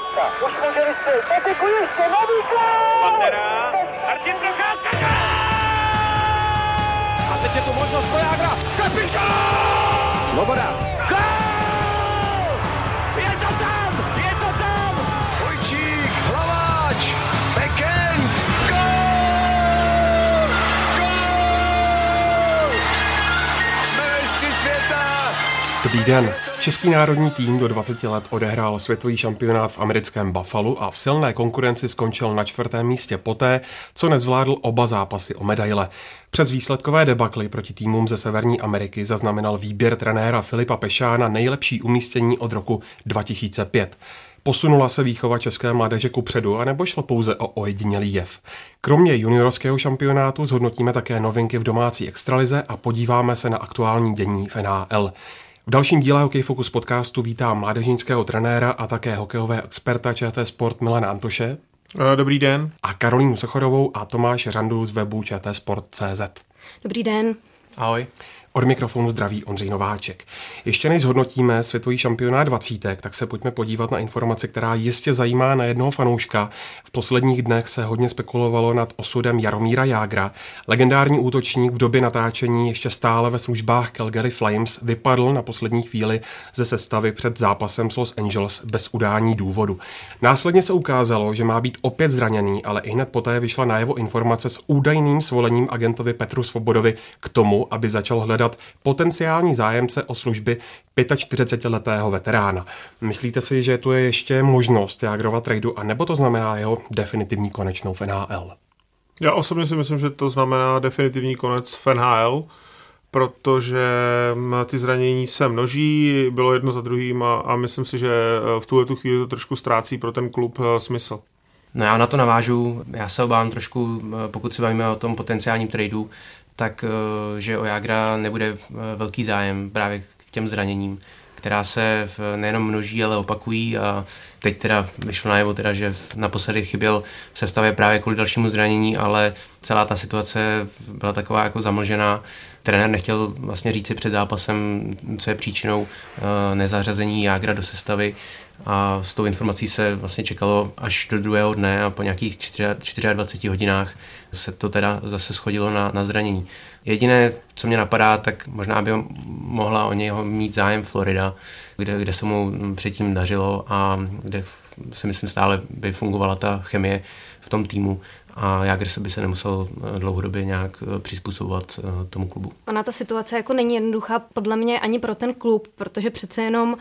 Procházka. Už může vystřelit. Petriku ještě, nový gol! Pantera. Martin Procházka. A teď je tu možnost pro Jágra. Kapitán! Svoboda. Dobrý den. Český národní tým do 20 let odehrál světový šampionát v americkém Buffalo a v silné konkurenci skončil na čtvrtém místě poté, co nezvládl oba zápasy o medaile. Přes výsledkové debakly proti týmům ze Severní Ameriky zaznamenal výběr trenéra Filipa Pešána nejlepší umístění od roku 2005. Posunula se výchova české mládeže ku předu, anebo šlo pouze o ojedinělý jev. Kromě juniorského šampionátu zhodnotíme také novinky v domácí extralize a podíváme se na aktuální dění v NHL. V dalším díle Hokej Focus podcastu vítám mládežnického trenéra a také hokejového experta ČT Sport Milana Antoše Eh, Dobrý den. a Karolínu Sochorovou a Tomáš Randu z webu čtsport.cz. Dobrý den. Ahoj. Od mikrofonu zdraví Ondřej Nováček. Ještě než zhodnotíme světový šampionát 20, tak se pojďme podívat na informaci, která jistě zajímá na jednoho fanouška. V posledních dnech se hodně spekulovalo nad osudem Jaromíra Jágra. Legendární útočník v době natáčení ještě stále ve službách Calgary Flames vypadl na poslední chvíli ze sestavy před zápasem s Los Angeles bez udání důvodu. Následně se ukázalo, že má být opět zraněný, ale i hned poté vyšla najevo informace s údajným svolením agentovi Petru Svobodovi k tomu, aby začal hledat potenciální zájemce o služby 45-letého veterána. Myslíte si, že tu je ještě možnost Jágrova tradu, a nebo to znamená jeho definitivní konečnou v NHL? Já osobně si myslím, že to znamená definitivní konec v NHL, protože mm, ty zranění se množí, bylo jedno za druhým a, a myslím si, že eh, v tuhle tu chvíli to trošku ztrácí pro ten klub eh, smysl. No já na to navážu, já se obávám trošku, eh, pokud se bavíme o tom potenciálním tradu, tak eh, že o Jagra nebude eh, velký zájem právě k těm zraněním, která se nejenom množí, ale opakují a teď teda vyšlo najevo teda, že naposledy chyběl v sestavě právě kvůli dalšímu zranění, ale celá ta situace byla taková jako zamlžená. Trenér nechtěl vlastně říci před zápasem, co je příčinou eh, nezařazení Jágra do sestavy a s tou informací se vlastně čekalo až do druhého dne a po nějakých 4 24 hodinách se to teda zase schodilo na, na zranění. Jediné, co mě napadá, tak možná by mohla o něho mít zájem Florida, kde, kde se mu předtím dařilo a kde si myslím stále by fungovala ta chemie v tom týmu a Jágr se by se nemusel eh, dlouhodobě nějak eh, přizpůsobovat eh, tomu klubu. Ona ta situace jako není jednoduchá podle mě ani pro ten klub, protože přece jenom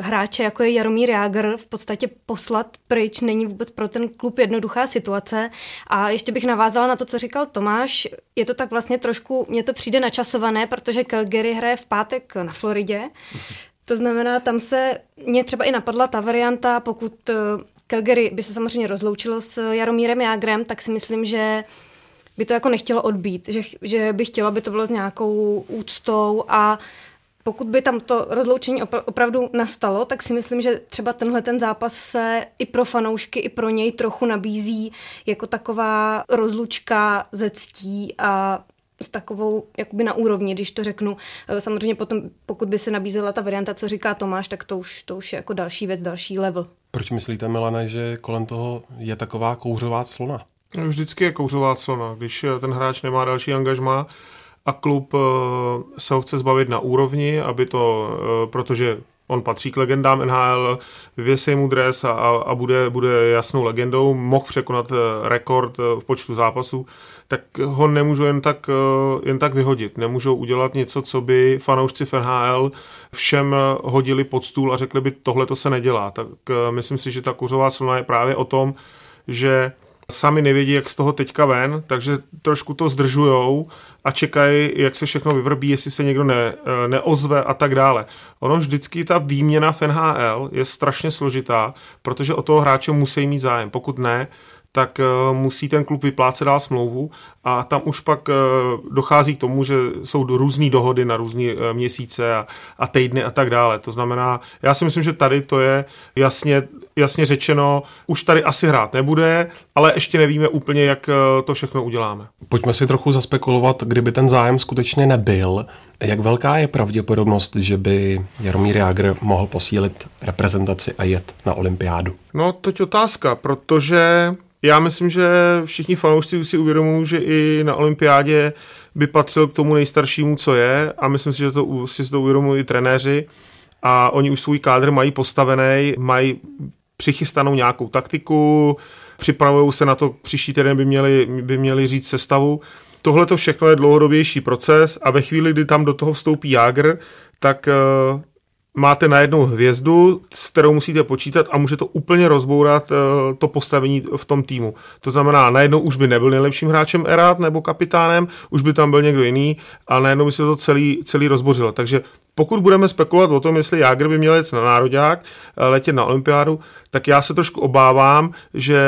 hráče jako je Jaromír Jágr v podstatě poslat pryč není vůbec pro ten klub jednoduchá situace. A ještě bych navázala na to, co říkal Tomáš. Je to tak vlastně trošku, mně to přijde načasované, protože Calgary hraje v pátek na Floridě. To znamená, tam se mě třeba i napadla ta varianta, pokud eh, Calgary by se samozřejmě rozloučilo s Jaromírem Jágrem, tak si myslím, že by to jako nechtělo odbít, že, že by chtělo, aby to bylo s nějakou úctou a pokud by tam to rozloučení opra- opravdu nastalo, tak si myslím, že třeba tenhle ten zápas se i pro fanoušky, i pro něj trochu nabízí jako taková rozlučka ze ctí a s takovou jakoby na úrovni, když to řeknu. Eh, Samozřejmě potom, pokud by se nabízela ta varianta, co říká Tomáš, tak to už, to už je jako další věc, další level. Proč myslíte, Milane, že kolem toho je taková kouřová clona? No, Vždycky je kouřová clona, když eh, ten hráč nemá další angažma a klub eh, se ho chce zbavit na úrovni, aby to, eh, protože on patří k legendám NHL, vyvěsí mu dres a, a bude, bude jasnou legendou, mohl překonat eh, rekord v počtu zápasů, tak ho nemůžou jen tak, jen tak vyhodit. Nemůžou udělat něco, co by fanoušci v NHL všem hodili pod stůl a řekli by, tohle to se nedělá. Tak myslím si, že ta kuřová clona je právě o tom, že sami nevědí, jak z toho teďka ven, takže trošku to zdržujou a čekají, jak se všechno vyvrbí, jestli se někdo ne, eh, neozve a tak dále. Ono vždycky ta výměna v NHL je strašně složitá, protože o toho hráče musí mít zájem. Pokud ne, tak eh, musí ten klub vyplácet dál smlouvu a tam už pak eh, dochází k tomu, že jsou různé dohody na různé měsíce a, a týdny a tak dále. To znamená, já si myslím, že tady to je jasně jasně řečeno, už tady asi hrát nebude, ale ještě nevíme úplně, jak eh, to všechno uděláme. Pojďme si trochu zaspekulovat, kdyby ten zájem skutečně nebyl. Jak velká je pravděpodobnost, že by Jaromír Jágr mohl posílit reprezentaci a jet na olympiádu? No, toť otázka, protože já myslím, že všichni fanoušci si uvědomují, že i na olympiádě by patřil k tomu nejstaršímu, co je a myslím si, že to si to uvědomují i trenéři a oni už svůj kádr mají postavený, mají přichystanou nějakou taktiku, připravují se na to, příští týden by měli, by měli říct sestavu. Tohle to všechno je dlouhodobější proces a ve chvíli, kdy tam do toho vstoupí Jágr, tak uh, máte najednou hvězdu, s kterou musíte počítat a může to úplně rozbourat uh, to postavení v tom týmu. To znamená, najednou už by nebyl nejlepším hráčem Erát nebo kapitánem, už by tam byl někdo jiný a najednou by se to celý, celý rozbořilo. Takže pokud budeme spekulovat o tom, jestli Jágr by měl jet na národák, eh, letět na olympiádu, tak já se trošku obávám, že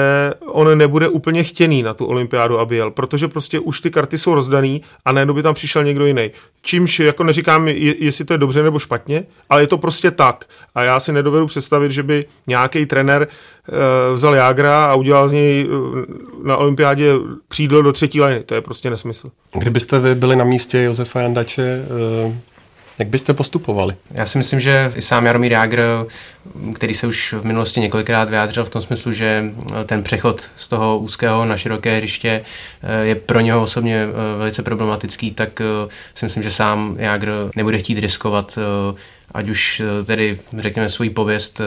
on nebude úplně chtěný na tu olympiádu, aby jel, protože prostě už ty karty jsou rozdaný a najednou by tam přišel někdo jiný. Čímž jako neříkám, jestli to je dobře nebo špatně, ale je to prostě tak. A já si nedovedu představit, že by nějaký trenér uh, vzal Jágra a udělal z něj uh, na olympiádě křídlo do třetí liny. To je prostě nesmysl. Kdybyste vy byli na místě Josefa Jandače, jak byste postupovali? Já si myslím, že i sám Jaromír Jágr, který se už v minulosti několikrát vyjádřil v tom smyslu, že ten přechod z toho úzkého na široké hřiště eh, je pro něho osobně eh, velice problematický, tak eh, si myslím, že sám Jágr nebude chtít riskovat ať už eh, tedy řekněme svoji pověst, eh,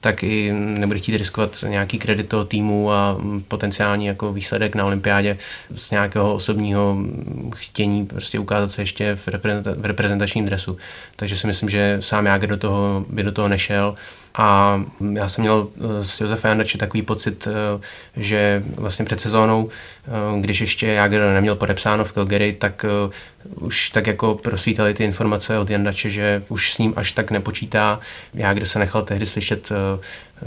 tak i nebude chtít riskovat nějaký kredit toho týmu a mm, potenciální jako výsledek na olympiádě z nějakého osobního chtění prostě ukázat se ještě v, reprezentačním dresu. Takže si myslím, že sám Jágr do toho, by do toho nešel a já jsem měl eh, s Josefem Jandači takový pocit, eh, že vlastně před sezónou, eh, když ještě Jager neměl podepsáno v Calgary, tak už tak jako prosvítaly ty informace od Jandače, že už s ním až tak nepočítá. Jager se nechal tehdy slyšet,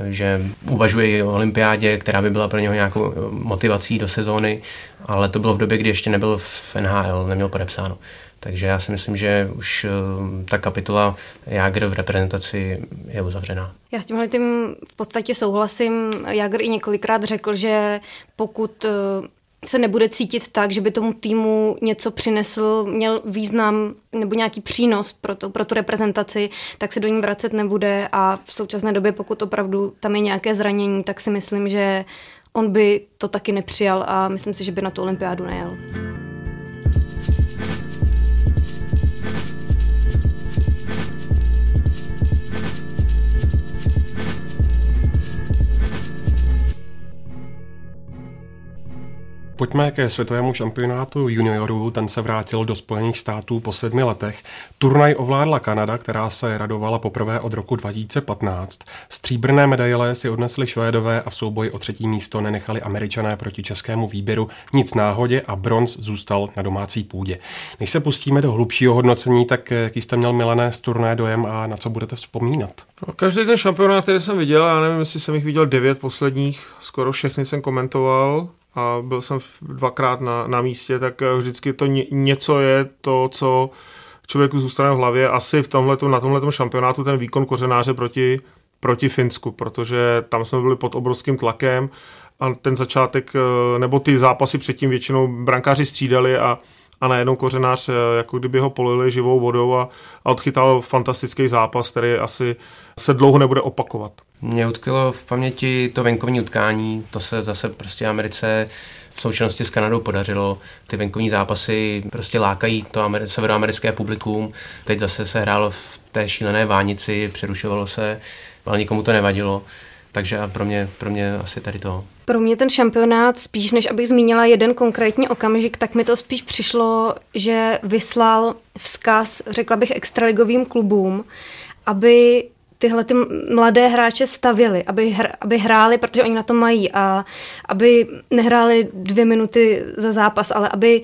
že uvažuje o olympiádě, která by byla pro něho nějakou motivací do sezóny, ale to bylo v době, kdy ještě nebyl v NHL, neměl podepsáno. Takže já si myslím, že už eh, ta kapitola Jágr v reprezentaci je uzavřená. Já s tímhle tím v podstatě souhlasím. Jágr i několikrát řekl, že pokud eh, se nebude cítit tak, že by tomu týmu něco přinesl, měl význam nebo nějaký přínos pro, to, pro tu reprezentaci, tak se do ní vracet nebude a v současné době, pokud opravdu tam je nějaké zranění, tak si myslím, že on by to taky nepřijal a myslím si, že by na tu olympiádu nejel. Pojďme ke světovému šampionátu juniorů. Ten se vrátil do Spojených států po sedmi letech. Turnaj ovládla Kanada, která se radovala poprvé od roku 2015. Stříbrné medaile si odnesli Švédové a v souboji o třetí místo nenechali Američané proti českému výběru nic náhodě a bronz zůstal na domácí půdě. Než se pustíme do hlubšího hodnocení, tak jaký jste měl Milané z turné dojem a na co budete vzpomínat? No, každý ten šampionát, který jsem viděl, já nevím, jestli jsem jich viděl devět posledních, skoro všechny jsem komentoval a byl jsem dvakrát na, na místě, tak eh, vždycky to ně, něco je to, co člověku zůstane v hlavě. Asi v tomhletu, na tomhle šampionátu ten výkon kořenáře proti, proti Finsku, protože tam jsme byli pod obrovským tlakem a ten začátek, eh, nebo ty zápasy předtím většinou brankáři střídali a a najednou kořenář, eh, jako kdyby ho polili živou vodou a, a odchytal fantastický zápas, který asi se dlouho nebude opakovat. Mě utkilo v paměti to venkovní utkání, to se zase prostě Americe v součinnosti s Kanadou podařilo. Ty venkovní zápasy prostě lákají to amer- severoamerické publikum. Teď zase se hrálo v té šílené vánici, přerušovalo se, ale nikomu to nevadilo. Takže pro mě, pro mě asi tady to. Pro mě ten šampionát, spíš než abych zmínila jeden konkrétní okamžik, tak mi to spíš přišlo, že vyslal vzkaz, řekla bych, extraligovým klubům, aby tyhle ty mladé hráče stavili, aby, hr, aby hráli, protože oni na to mají a aby nehráli dvě minuty za zápas, ale aby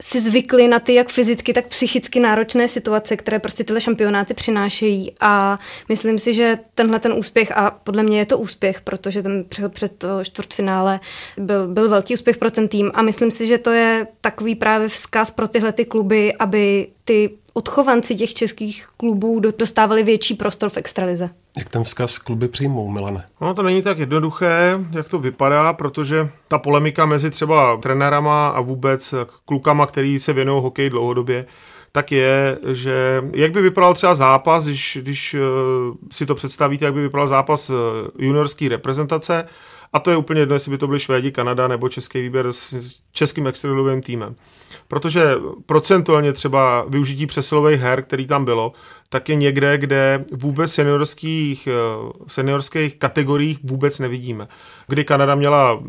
si zvykli na ty jak fyzicky, tak psychicky náročné situace, které prostě tyhle šampionáty přinášejí. A myslím si, že tenhle ten úspěch a podle mě je to úspěch, protože ten přechod před to čtvrtfinále byl, byl velký úspěch pro ten tým. A myslím si, že to je takový právě vzkaz pro tyhle ty kluby, aby ty odchovanci těch českých klubů dostávali větší prostor v extralize. Jak ten vzkaz kluby přijmou, Milane? No to není tak jednoduché, jak to vypadá, protože ta polemika mezi třeba trenérama a vůbec klukama, který se věnují hokeji dlouhodobě, tak je, že jak by vypadal třeba zápas, když, když si to představíte, jak by vypadal zápas juniorské reprezentace, a to je úplně jedno, jestli by to byly Švédi, Kanada nebo český výběr s českým extraligovým týmem. Protože procentuálně třeba využití přesilových her, který tam bylo, tak je někde, kde vůbec seniorských, seniorských kategoriích vůbec nevidíme. Kdy Kanada měla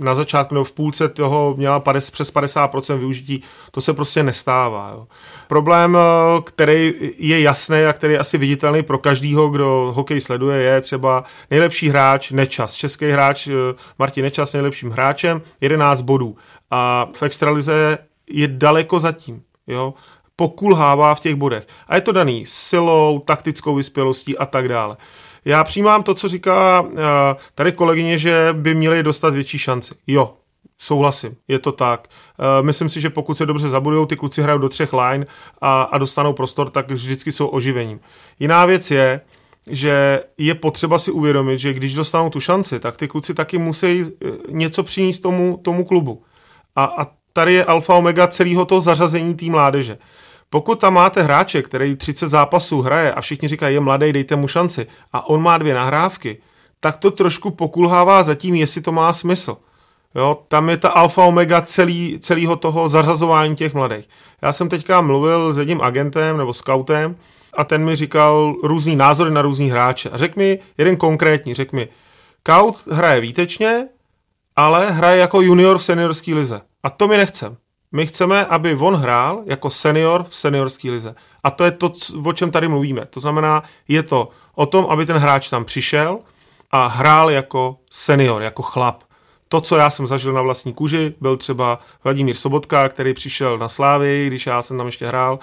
na začátku nebo v půlce toho měla 50, přes 50% využití, to se prostě nestává. Jo. Problém, eh, který je jasný a který je asi viditelný pro každýho, kdo hokej sleduje, je třeba nejlepší hráč Nečas. Český hráč eh, Martin Nečas nejlepším hráčem, 11 bodů. A v extralize je daleko zatím. Jo pokulhává v těch bodech. A je to daný silou, taktickou vyspělostí a tak dále. Já přijímám to, co říká uh, tady kolegyně, že by měli dostat větší šanci. Jo, Souhlasím, je to tak. Uh, myslím si, že pokud se dobře zabudou, ty kluci hrajou do třech line a, a dostanou prostor, tak vždycky jsou oživením. Jiná věc je, že je potřeba si uvědomit, že když dostanou tu šanci, tak ty kluci taky musí eh, něco přinést tomu, tomu klubu. A, a tady je alfa omega celého toho zařazení té mládeže. Pokud tam máte hráče, který 30 zápasů hraje a všichni říkají, je mladý, dejte mu šanci, a on má dvě nahrávky, tak to trošku pokulhává zatím, jestli to má smysl. Jo, tam je ta alfa omega celý, celého toho zařazování těch mladých. Já jsem teďka mluvil s jedním agentem nebo scoutem a ten mi říkal různý názory na různý hráče. A řekl mi jeden konkrétní, řekl mi, Scout hraje výtečně, ale hraje jako junior v seniorské lize. A to mi nechcem. My chceme, aby on hrál jako senior v seniorské lize. A to je to, o čem tady mluvíme. To znamená, je to o tom, aby ten hráč tam přišel a hrál jako senior, jako chlap. To, co já jsem zažil na vlastní kůži, byl třeba Vladimír Sobotka, který přišel na Slávy, když já jsem tam ještě hrál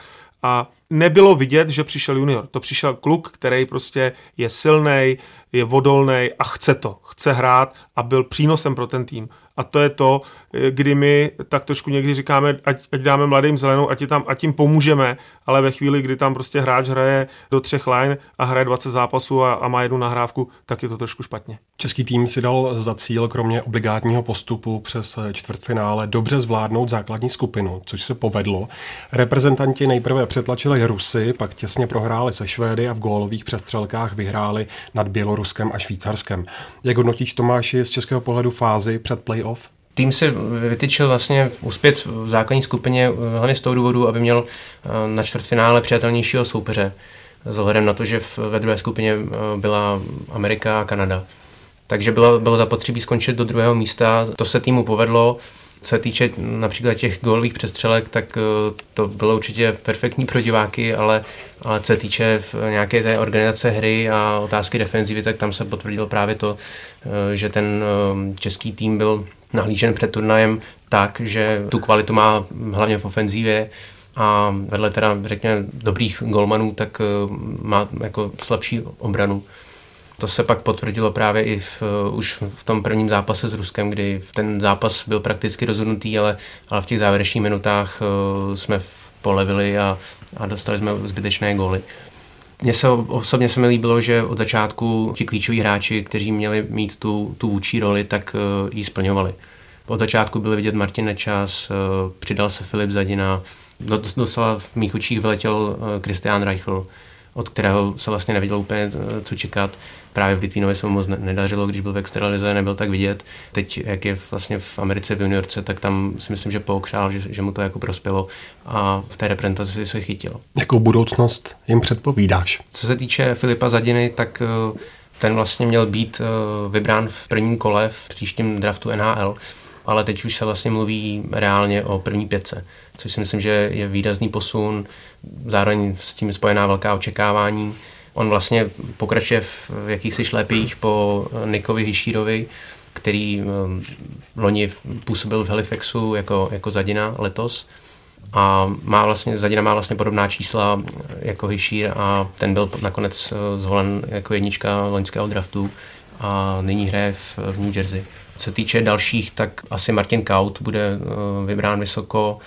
a nebylo vidět, že přišel junior. To přišel kluk, který prostě je silný, je vodolný a chce to. Chce hrát a byl přínosem pro ten tým. A to je to, kdy my tak trošku někdy říkáme, ať, ať dáme mladým zelenou, ať, tam, ať tím pomůžeme, ale ve chvíli, kdy tam prostě hráč hraje do třech line a hraje 20 zápasů a, a má jednu nahrávku, tak je to trošku špatně. Český tým si dal za cíl, kromě obligátního postupu přes čtvrtfinále, dobře zvládnout základní skupinu, což se povedlo. Reprezentanti nejprve přetlačili Rusy, pak těsně prohráli se Švédy a v gólových přestřelkách vyhráli nad Běloruskem a Švýcarskem. Jak hodnotíš Tomáši z českého pohledu fázi před playoff? Tým si vytyčil vlastně úspět v základní skupině hlavně z toho důvodu, aby měl eh, na čtvrtfinále přijatelnějšího soupeře. S ohledem na to, že ve druhé skupině eh, byla Amerika a Kanada. Takže bylo, bylo zapotřebí skončit do druhého místa. To se týmu povedlo. Co se týče například těch gólových přestřelek, tak eh, to bylo určitě perfektní pro diváky, ale, ale co se týče nějaké té organizace hry a otázky defenzivy, tak tam se potvrdilo právě to, eh, že ten eh, český tým byl nahlížen před turnajem tak, že tu kvalitu má hlavně v ofenzívě, a vedle teda, řekněme, dobrých golmanů, tak má jako slabší obranu. To se pak potvrdilo právě i v, uh, už v tom prvním zápase s Ruskem, kdy ten zápas byl prakticky rozhodnutý, ale, ale v těch závěrečných minutách uh, jsme polevili a, a dostali jsme zbytečné góly. Mně se osobně se mi líbilo, že od začátku ti klíčoví hráči, kteří měli mít tu, tu vůči roli, tak uh, ji splňovali. Od začátku byli vidět Martin Nečas, uh, přidal se Filip Zadina, do, docela v mých očích vyletěl Christian Reichl, od kterého se vlastně nevěděl úplně, co čekat. Právě v Litvínově se mu moc nedařilo, když byl v extralize, nebyl tak vidět. Teď, jak je vlastně v Americe v juniorce, tak tam si myslím, že pookřál, že, že mu to jako prospělo a v té reprezentaci se chytil. Jakou budoucnost jim předpovídáš? Co se týče Filipa Zadiny, tak eh, ten vlastně měl být eh, vybrán v prvním kole v příštím draftu NHL ale teď už se vlastně mluví reálně o první pětce, což si myslím, že je výrazný posun, zároveň s tím spojená velká očekávání. On vlastně pokračuje v jakýchsi šlépích po Nikovi Hišírovi, který um, loni působil v Halifaxu jako, jako Zadina letos a má vlastně, Zadina má vlastně podobná čísla jako Hišír a ten byl nakonec uh, zvolen jako jednička loňského draftu a nyní hraje v, v New Jersey. Co se týče dalších, tak asi Martin Kaut bude uh, vybrán vysoko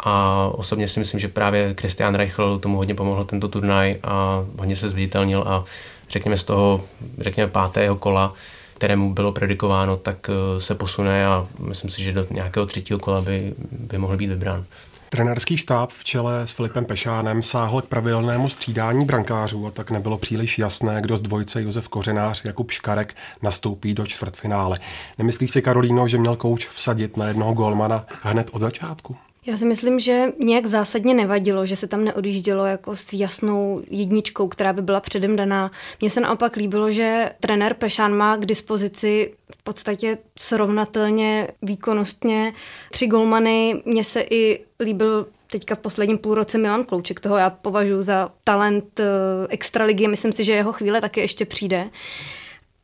a osobně si myslím, že právě Christian Reichl tomu hodně pomohl tento turnaj a hodně se zviditelnil a řekněme z toho, řekněme pátého kola, kterému bylo predikováno, tak eh, se posune a myslím si, že do nějakého třetího kola by, by mohl být vybrán. Trenérský štáb v čele s Filipem Pešánem sáhl k pravidelnému střídání brankářů a tak nebylo příliš jasné, kdo z dvojce Josef Kořenář Jakub Škarek nastoupí do čtvrtfinále. Nemyslíš si, Karolíno, že měl kouč vsadit na jednoho golmana hned od začátku? Já si myslím, že nějak zásadně nevadilo, že se tam neodjíždělo jako s jasnou jedničkou, která by byla předem daná. Mně se naopak líbilo, že trenér Pešán má k dispozici v podstatě srovnatelně výkonnostně tři golmany. Mně se i líbil teďka v posledním půlroce Milan Klouček, toho já považuji za talent eh, extraligy, myslím si, že jeho chvíle taky ještě přijde.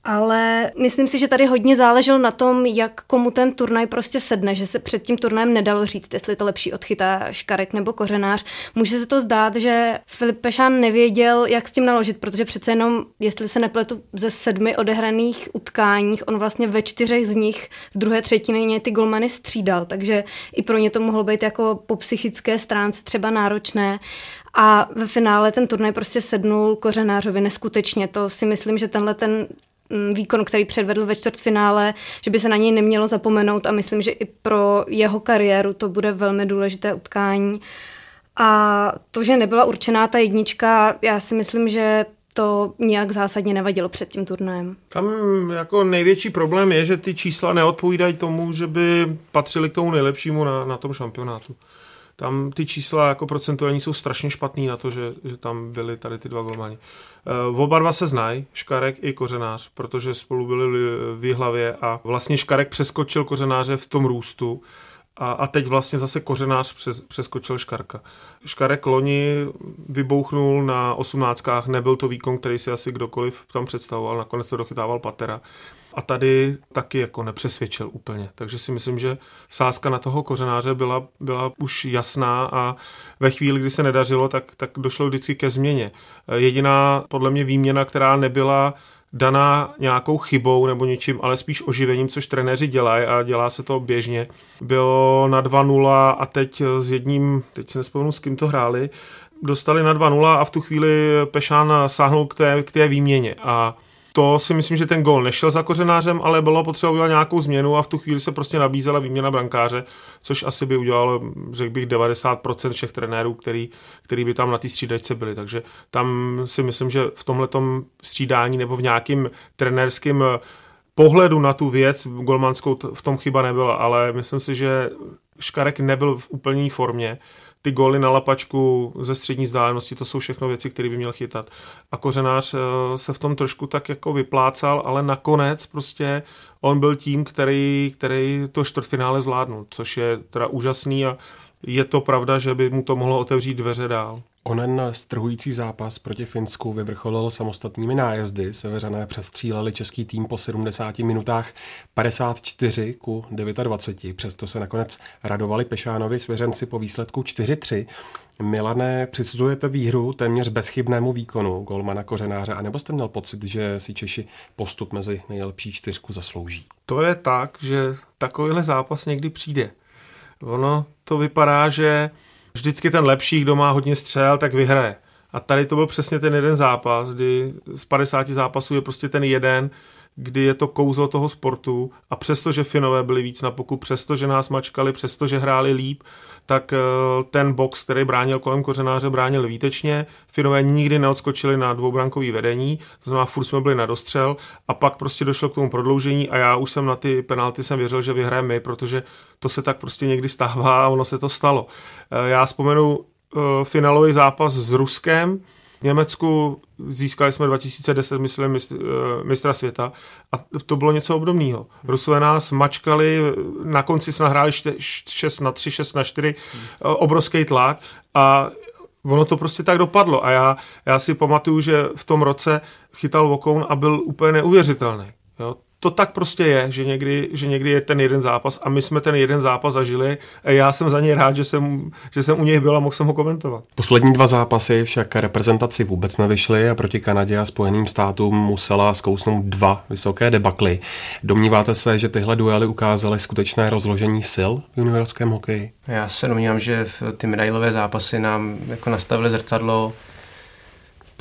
Ale myslím si, že tady hodně záleželo na tom, jak komu ten turnaj prostě sedne, že se před tím turnajem nedalo říct, jestli to lepší odchytá Škarek nebo Kořenář. Může se to zdát, že Filip Pešán nevěděl, jak s tím naložit, protože přece jenom, jestli se nepletu, ze sedmi odehraných utkáních, on vlastně ve čtyřech z nich v druhé třetině ty golmany střídal, takže i pro ně to mohlo být jako po psychické stránce třeba náročné. A ve finále ten turnaj prostě sednul Kořenářovi neskutečně. To si myslím, že tenhle ten Mm, výkon, který předvedl ve čtvrtfinále, že by se na něj nemělo zapomenout a myslím, že i pro jeho kariéru to bude velmi důležité utkání. A to, že nebyla určená ta jednička, já si myslím, že to nějak zásadně nevadilo před tím turnajem. Tam jako největší problém je, že ty čísla neodpovídají tomu, že by patřili k tomu nejlepšímu na, na tom šampionátu. Tam ty čísla jako procentuální jsou strašně špatný na to, že, že tam byly tady ty dva golmani. Uh, oba dva se znají, Škarek i Kořenář, protože spolu byli v hlavě a vlastně Škarek přeskočil Kořenáře v tom růstu a, a teď vlastně zase Kořenář přes, přeskočil Škarka. Škarek loni vybouchnul na osmnáctkách, nebyl to výkon, který si asi kdokoliv tam představoval, nakonec to dochytával Patera a tady taky jako nepřesvědčil úplně. Takže si myslím, že sázka na toho kořenáře byla, byla už jasná a ve chvíli, kdy se nedařilo, tak, tak došlo vždycky ke změně. Jediná podle mě výměna, která nebyla daná nějakou chybou nebo něčím, ale spíš oživením, což trenéři dělají a dělá se to běžně. Bylo na 2-0 a teď s jedním, teď si nespomenu, s kým to hráli, dostali na 2-0 a v tu chvíli Pešán sáhnul k té, k té výměně a to si myslím, že ten gol nešel za kořenářem, ale bylo potřeba udělat nějakou změnu a v tu chvíli se prostě nabízela výměna brankáře, což asi by udělalo, řekl bych, 90% všech trenérů, který, který by tam na té střídačce byli. Takže tam si myslím, že v tomhle střídání nebo v nějakým trenérským pohledu na tu věc golmanskou v tom chyba nebyla, ale myslím si, že Škarek nebyl v úplné formě ty góly na lapačku ze střední vzdálenosti, to jsou všechno věci, které by měl chytat. A Kořenář eh, se v tom trošku tak jako vyplácal, ale nakonec prostě on byl tím, který, který to čtvrtfinále zvládnul, což je teda úžasný a je to pravda, že by mu to mohlo otevřít dveře dál. Onen strhující zápas proti Finsku vyvrcholil samostatnými nájezdy. Seveřané přestříleli český tým po 70 minutách 54 ku 29. Přesto se nakonec radovali Pešánovi svěřenci po výsledku 4-3. Milané, přisuzujete výhru téměř bezchybnému výkonu golmana Kořenáře, anebo jste měl pocit, že si Češi postup mezi nejlepší čtyřku zaslouží? To je tak, že takovýhle zápas někdy přijde. Ono to vypadá, že vždycky ten lepší, kdo má hodně střel, tak vyhraje. A tady to byl přesně ten jeden zápas, kdy z 50 zápasů je prostě ten jeden, kdy je to kouzlo toho sportu a přestože Finové byli víc na poku, přestože nás mačkali, přestože hráli líp, tak eh, ten box, který bránil kolem kořenáře, bránil výtečně. Finové nikdy neodskočili na dvoubrankový vedení, to znamená, furt jsme byli na dostřel a pak prostě došlo k tomu prodloužení a já už jsem na ty penalty jsem věřil, že vyhrajeme my, protože to se tak prostě někdy stává a ono se to stalo. Eh, já vzpomenu eh, finálový zápas s Ruskem, Německu získali jsme 2010, myslím, eh, mistra světa a to bylo něco obdobného. Rusové nás mačkali, na konci jsme nahráli 6 na 3, 6 na 4, obrovský tlak a ono to prostě tak dopadlo a já, já si pamatuju, že v tom roce chytal Vokoun a byl úplně neuvěřitelný. To tak prostě je, že někdy, že někdy je ten jeden zápas a my jsme ten jeden zápas zažili a já jsem za něj rád, že jsem, že jsem u něj byl a mohl jsem ho komentovat. Poslední dva zápasy však reprezentaci vůbec nevyšly a proti Kanadě a Spojeným státům musela zkousnout dva vysoké debakly. Domníváte se, že tyhle duely ukázaly skutečné rozložení sil v juniorském hokeji? Já se domnívám, že ty medailové zápasy nám jako nastavily zrcadlo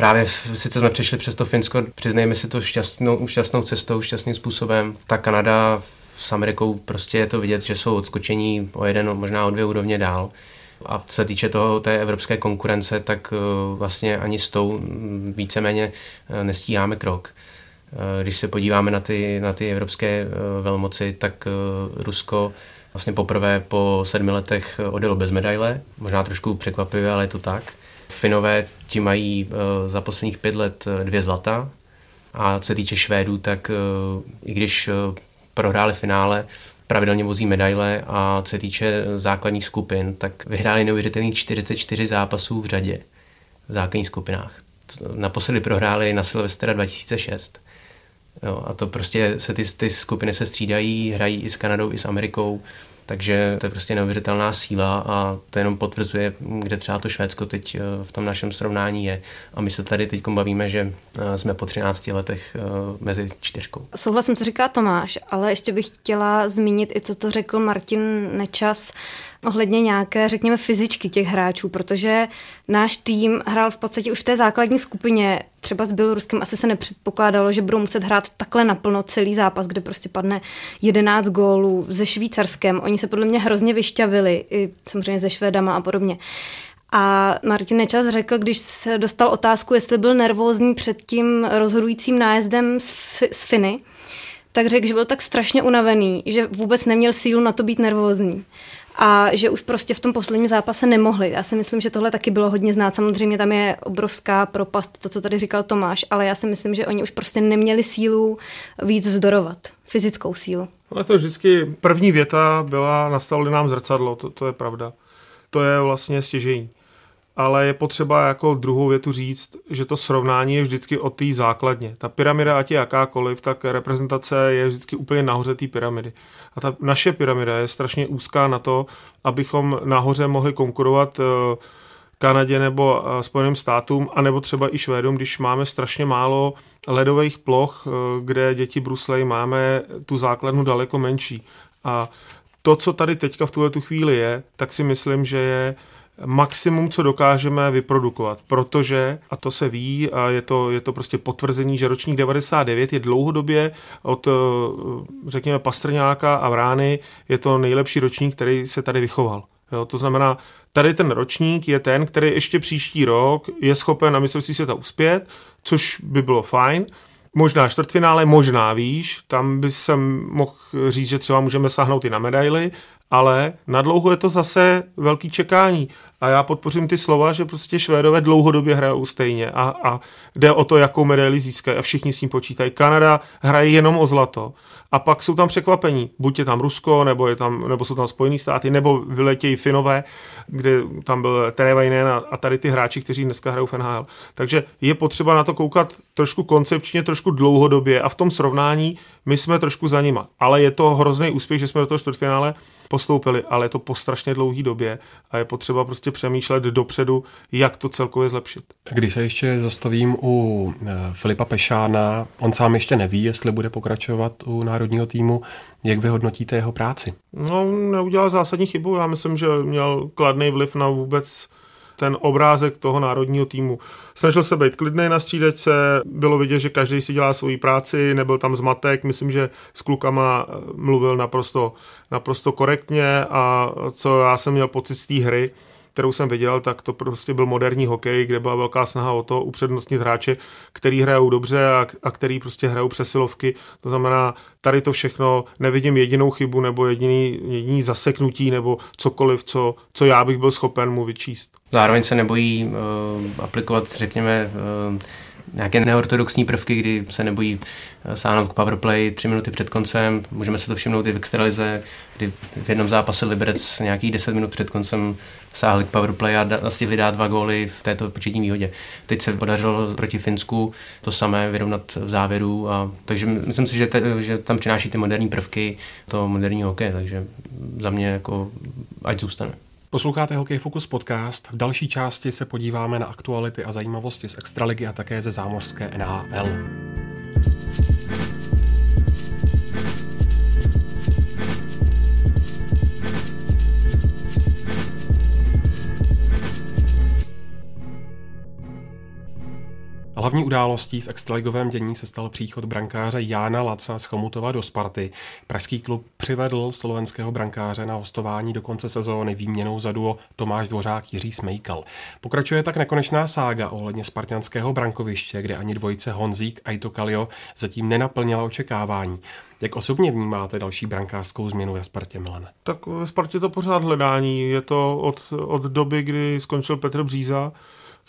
právě sice jsme přišli přes to Finsko, přiznejme si to šťastnou, šťastnou cestou, šťastným způsobem. Ta Kanada s Amerikou prostě je to vidět, že jsou odskočení o jeden, možná o dvě úrovně dál. A co se týče toho, té evropské konkurence, tak uh, vlastně ani s tou mm, víceméně uh, nestíháme krok. Uh, když se podíváme na ty, na ty evropské velmoci, tak Rusko vlastně poprvé po sedmi letech odjelo bez medaile, možná trošku překvapivě, ale je to tak. Finové ti mají uh, za posledních pět let uh, dvě zlata a co se týče Švédů, tak uh, i když prohráli finále, pravidelně vozí medaile a co se týče základních skupin, tak vyhráli neuvěřitelných 44 zápasů v řadě v základních skupinách. Naposledy prohráli na Silvestra 2006. Jo, a to prostě se ty, ty skupiny se střídají, hrají i s Kanadou, i s Amerikou. Takže to je prostě neuvěřitelná síla a to jenom potvrzuje, kde třeba to Švédsko teď eh, v tom našem srovnání je. A my se tady teď bavíme, že eh, jsme po 13 letech eh, mezi čtyřkou. Souhlasím, co říká Tomáš, ale ještě bych chtěla zmínit i co to řekl Martin Nečas ohledně nějaké, řekněme, fyzičky těch hráčů, protože náš tým hrál v podstatě už v té základní skupině, třeba s Běloruskem asi se nepředpokládalo, že budou muset hrát takhle naplno celý zápas, kde prostě padne 11 gólů se Švýcarskem. Oni se podle mě hrozně vyšťavili, i samozřejmě se Švédama a podobně. A Martin Nečas řekl, když se dostal otázku, jestli byl nervózní před tím rozhodujícím nájezdem z, z Finy, tak řekl, že byl tak strašně unavený, že vůbec neměl sílu na to být nervózní a že už prostě v tom posledním zápase nemohli. Já si myslím, že tohle taky bylo hodně znát. Samozřejmě tam je obrovská propast, to, co tady říkal Tomáš, ale já si myslím, že oni už prostě neměli sílu víc vzdorovat, fyzickou sílu. Ale to vždycky první věta byla nastavili nám zrcadlo, to, to je pravda. To je vlastně stěžení ale je potřeba jako druhou větu říct, že to srovnání je vždycky o té základně. Ta pyramida, ať je jakákoliv, tak reprezentace je vždycky úplně nahoře té pyramidy. A ta naše pyramida je strašně úzká na to, abychom nahoře mohli konkurovat eh, Kanadě nebo eh, Spojeným státům, anebo třeba i Švédům, když máme strašně málo ledových ploch, eh, kde děti bruslejí, máme tu základnu daleko menší. A to, co tady teďka v tuhle tu chvíli je, tak si myslím, že je maximum, co dokážeme vyprodukovat, protože, a to se ví, a je to, je to prostě potvrzení, že ročník 99 je dlouhodobě od, eh, řekněme, Pastrňáka a Vrány, je to nejlepší ročník, který se tady vychoval. Jo, to znamená, tady ten ročník je ten, který ještě příští rok je schopen na mistrovství světa uspět, což by bylo fajn. Možná čtvrtfinále, možná výš, tam by jsem mohl říct, že třeba můžeme sáhnout i na medaily, ale na dlouho je to zase velký čekání. A já podpořím ty slova, že prostě Švédové dlouhodobě hrajou stejně a, a jde o to, jakou medaili získají a všichni s tím počítají. Kanada hraje jenom o zlato a pak jsou tam překvapení. Buď je tam Rusko, nebo, je tam, nebo jsou tam Spojené státy, nebo vyletějí Finové, kde tam byl Terevajnen a, a tady ty hráči, kteří dneska hrajou v NHL. Takže je potřeba na to koukat trošku koncepčně, trošku dlouhodobě a v tom srovnání my jsme trošku za nima. Ale je to hrozný úspěch, že jsme do toho čtvrtfinále postoupili, ale je to po strašně dlouhé době a je potřeba prostě přemýšlet dopředu, jak to celkově zlepšit. Když se ještě zastavím u eh, Filipa Pešána, on sám ještě neví, jestli bude pokračovat u národního týmu. Jak vyhodnotíte jeho práci? No, neudělal zásadní chybu. Já myslím, že měl kladný vliv na vůbec ten obrázek toho národního týmu. Snažil se být klidný na střídečce, bylo vidět, že každý si dělá svoji práci, nebyl tam zmatek, myslím, že s klukama mluvil naprosto, naprosto korektně a co já jsem měl pocit z té hry, kterou jsem viděl, tak to prostě byl moderní hokej, kde byla velká snaha o to upřednostnit hráče, který hrajou dobře a, a který prostě hrajou přesilovky. To znamená, tady to všechno nevidím jedinou chybu nebo jediný, jediný zaseknutí nebo cokoliv, co, co já bych byl schopen mu vyčíst. Zároveň se nebojí uh, aplikovat, řekněme, uh, nějaké neortodoxní prvky, kdy se nebojí eh, sáhnout k powerplay tři minuty před koncem. Můžeme se to všimnout i v extralize, kdy v jednom zápase Liberec nějakých 10 minut před koncem sáhli k powerplay a stihli dát dva góly v této početní výhodě. Teď se podařilo proti Finsku to samé vyrovnat v závěru, a, takže myslím si, že, te, že tam přináší ty moderní prvky to moderní hokej, takže za mě jako ať zůstane. Posloucháte Hokej Focus podcast. V další části se podíváme na aktuality a zajímavosti z Extraligy a také ze zámořské NHL. Hlavní událostí v extraligovém dění se stal příchod brankáře Jána Laca z Chomutova do Sparty. Pražský klub přivedl slovenského brankáře na hostování do konce sezóny výměnou za duo Tomáš Dvořák Jiří Smejkal. Pokračuje tak nekonečná sága ohledně spartianského brankoviště, kde ani dvojice Honzík a Ito Kalio zatím nenaplnila očekávání. Jak osobně vnímáte další brankářskou změnu ve Spartě, Milane? Tak ve Spartě to pořád hledání. Je to od, od doby, kdy skončil Petr Bříza,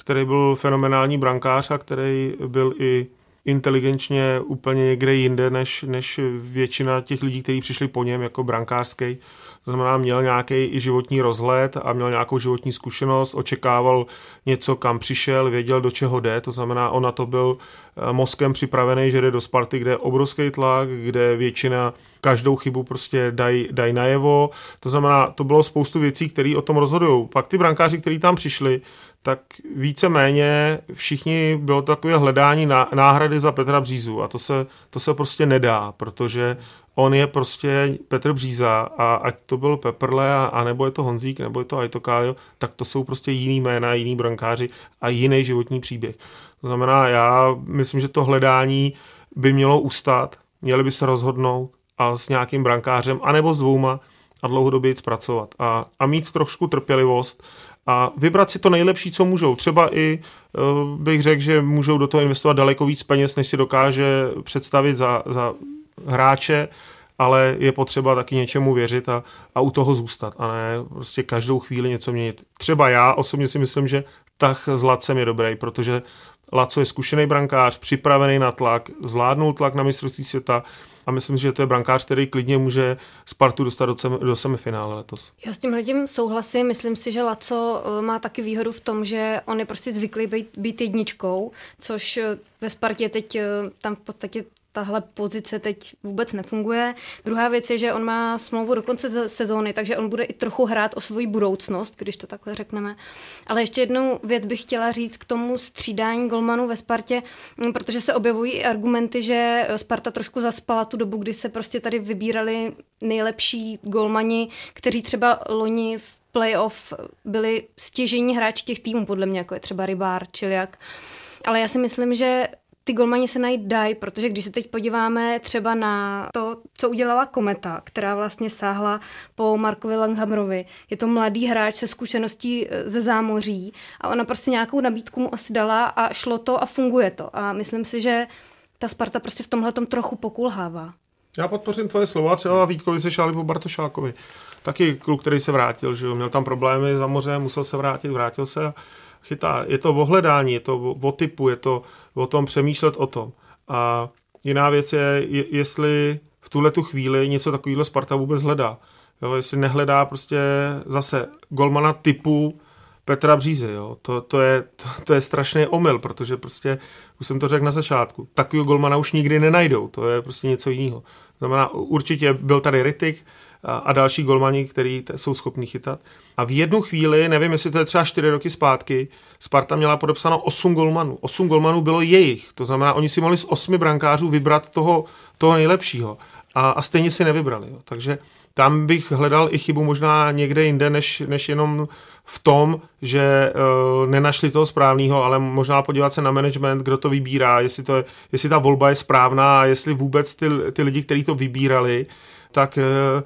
který byl fenomenální brankář a který byl i inteligenčně úplně někde jinde, než, než většina těch lidí, kteří přišli po něm jako brankářský. To znamená, měl nějaký i životní rozhled a měl nějakou životní zkušenost, očekával něco, kam přišel, věděl, do čeho jde. To znamená, on na to byl eh, mozkem připravený, že jde do Sparty, kde je obrovský tlak, kde většina každou chybu prostě dají daj najevo. To znamená, to bylo spoustu věcí, které o tom rozhodují. Pak ty brankáři, kteří tam přišli, tak víceméně všichni bylo takové hledání náhrady za Petra Břízu a to se, to se prostě nedá, protože on je prostě Petr Bříza a ať to byl Peprle a, a nebo je to Honzík, nebo je to Aitokájo, tak to jsou prostě jiný jména, jiný brankáři a jiný životní příběh. To znamená, já myslím, že to hledání by mělo ustat, měli by se rozhodnout a s nějakým brankářem, anebo s dvouma dlouhodobě zpracovat a, a mít trošku trpělivost a vybrat si to nejlepší, co můžou. Třeba i eh, bych řekl, že můžou do toho investovat daleko víc peněz, než si dokáže představit za, za hráče, ale je potřeba taky něčemu věřit a, a u toho zůstat a ne prostě každou chvíli něco měnit. Třeba já osobně si myslím, že tak s Lacem je dobrý, protože Laco je zkušený brankář, připravený na tlak, zvládnul tlak na mistrovství světa, a myslím že to je brankář, který klidně může Spartu dostat do, sem, do semifinále letos. Já s tímhle tím souhlasím. Myslím si, že Laco eh, má taky výhodu v tom, že on je prostě zvyklý být, být jedničkou, což eh, ve Spartě teď eh, tam v podstatě tahle pozice teď vůbec nefunguje. Druhá věc je, že on má smlouvu do konce sezóny, takže on bude i trochu hrát o svoji budoucnost, když to takhle řekneme. Ale ještě jednou věc bych chtěla říct k tomu střídání golmanů ve Spartě, mm, protože se objevují argumenty, že Sparta trošku zaspala tu dobu, kdy se prostě tady vybírali nejlepší golmani, kteří třeba loni v playoff byli stěžení hráči těch týmů, podle mě, jako je třeba Rybár, Čiliak. Ale já si myslím, že ty golmani se najít dají, protože když se teď podíváme třeba na to, co udělala Kometa, která vlastně sáhla po Markovi Langhamrovi, je to mladý hráč se zkušeností e, ze zámoří a ona prostě nějakou nabídku mu asi dala a šlo to a funguje to. A myslím si, že ta Sparta prostě v tomhle trochu pokulhává. Já podpořím tvoje slova, třeba Vítkovi se šáli po Bartošákovi. Taky kluk, který se vrátil, že jo? měl tam problémy za mořem, musel se vrátit, vrátil se a chytá. Je to o hledání, je to o typu, je to o tom přemýšlet o tom. A jiná věc je, jestli v tuhle tu chvíli něco takového Sparta vůbec hledá. Jo, jestli nehledá prostě zase golmana typu Petra Břízy, jo. To, to, je, to, to je strašný omyl, protože prostě, už jsem to řekl na začátku, takového golmana už nikdy nenajdou, to je prostě něco jiného. Znamená, určitě byl tady Ritik, a další golmani, který jsou schopni chytat. A v jednu chvíli, nevím, jestli to je třeba 4 roky zpátky, Sparta měla podepsáno 8 golmanů. 8 golmanů bylo jejich, to znamená, oni si mohli z 8 brankářů vybrat toho, toho nejlepšího. A, a stejně si nevybrali. Jo. Takže tam bych hledal i chybu možná někde jinde, než, než jenom v tom, že uh, nenašli toho správného, ale možná podívat se na management, kdo to vybírá, jestli, to je, jestli ta volba je správná a jestli vůbec ty, ty lidi, kteří to vybírali, tak uh,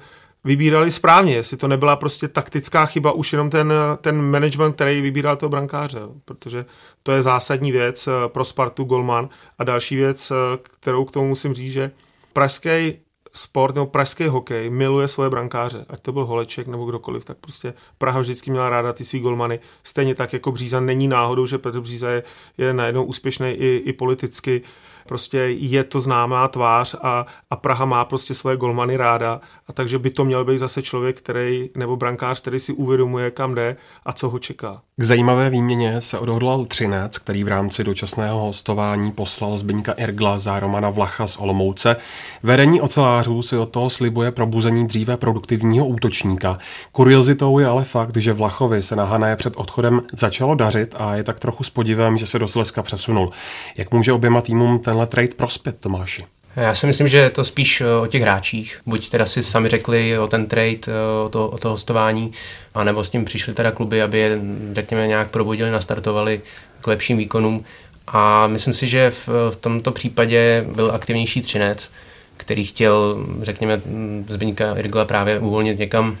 vybírali správně, jestli to nebyla prostě taktická chyba, už jenom ten, ten management, který vybíral toho brankáře, protože to je zásadní věc eh, pro Spartu Golman a další věc, eh, kterou k tomu musím říct, že pražský sport nebo pražský hokej miluje svoje brankáře, ať to byl Holeček nebo kdokoliv, tak prostě Praha vždycky měla ráda ty svý golmany. Stejně tak jako Bříza není náhodou, že Petr Bříza je, je najednou úspěšný i, i politicky prostě je to známá tvář a, a Praha má prostě svoje golmany ráda a takže by to měl být zase člověk, který, nebo brankář, který si uvědomuje, kam jde a co ho čeká. K zajímavé výměně se odhodlal Třinec, který v rámci dočasného hostování poslal Zbyňka Irgla za Romana Vlacha z Olomouce. Vedení ocelářů si od toho slibuje probuzení dříve produktivního útočníka. Kuriozitou je ale fakt, že Vlachovi se na Hané před odchodem začalo dařit a je tak trochu s podivem, že se do Slezska přesunul. Jak může oběma týmům tenhle trade prospět, Tomáši? Já si myslím, že je to spíš eh, o těch hráčích. Buď teda si sami řekli o ten trade, eh, o to, o to hostování, anebo s tím přišli teda kluby, aby je, řekněme, nějak probudili, nastartovali k lepším výkonům. A myslím si, že v, v tomto případě byl aktivnější Třinec, který chtěl, řekněme, Zbyňka Irgla právě uvolnit někam,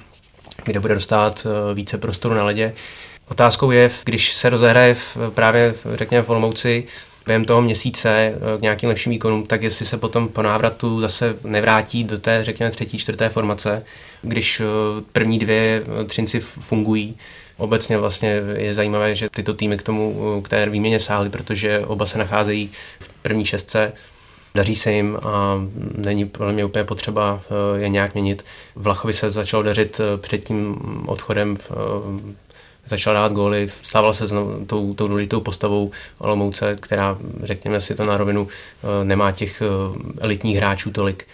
kde bude dostat eh, více prostoru na ledě. Otázkou je, když se rozehraje v, právě, řekněme, v Olomouci, během toho měsíce eh, k nějakým lepším výkonům, tak jestli se potom po návratu zase nevrátí do té, řekněme, třetí, čtvrté formace, když eh, první dvě eh, třinci fungují. Obecně vlastně je zajímavé, že tyto týmy k tomu, k té výměně sáhly, protože oba se nacházejí v první šestce, daří se jim a není podle mě úplně potřeba je nějak měnit. Vlachovi se začalo dařit před tím odchodem začal dát góly, stával se znovu tou, tou důležitou postavou Olomouce, která, řekněme si to na rovinu, eh, nemá těch eh, elitních hráčů tolik.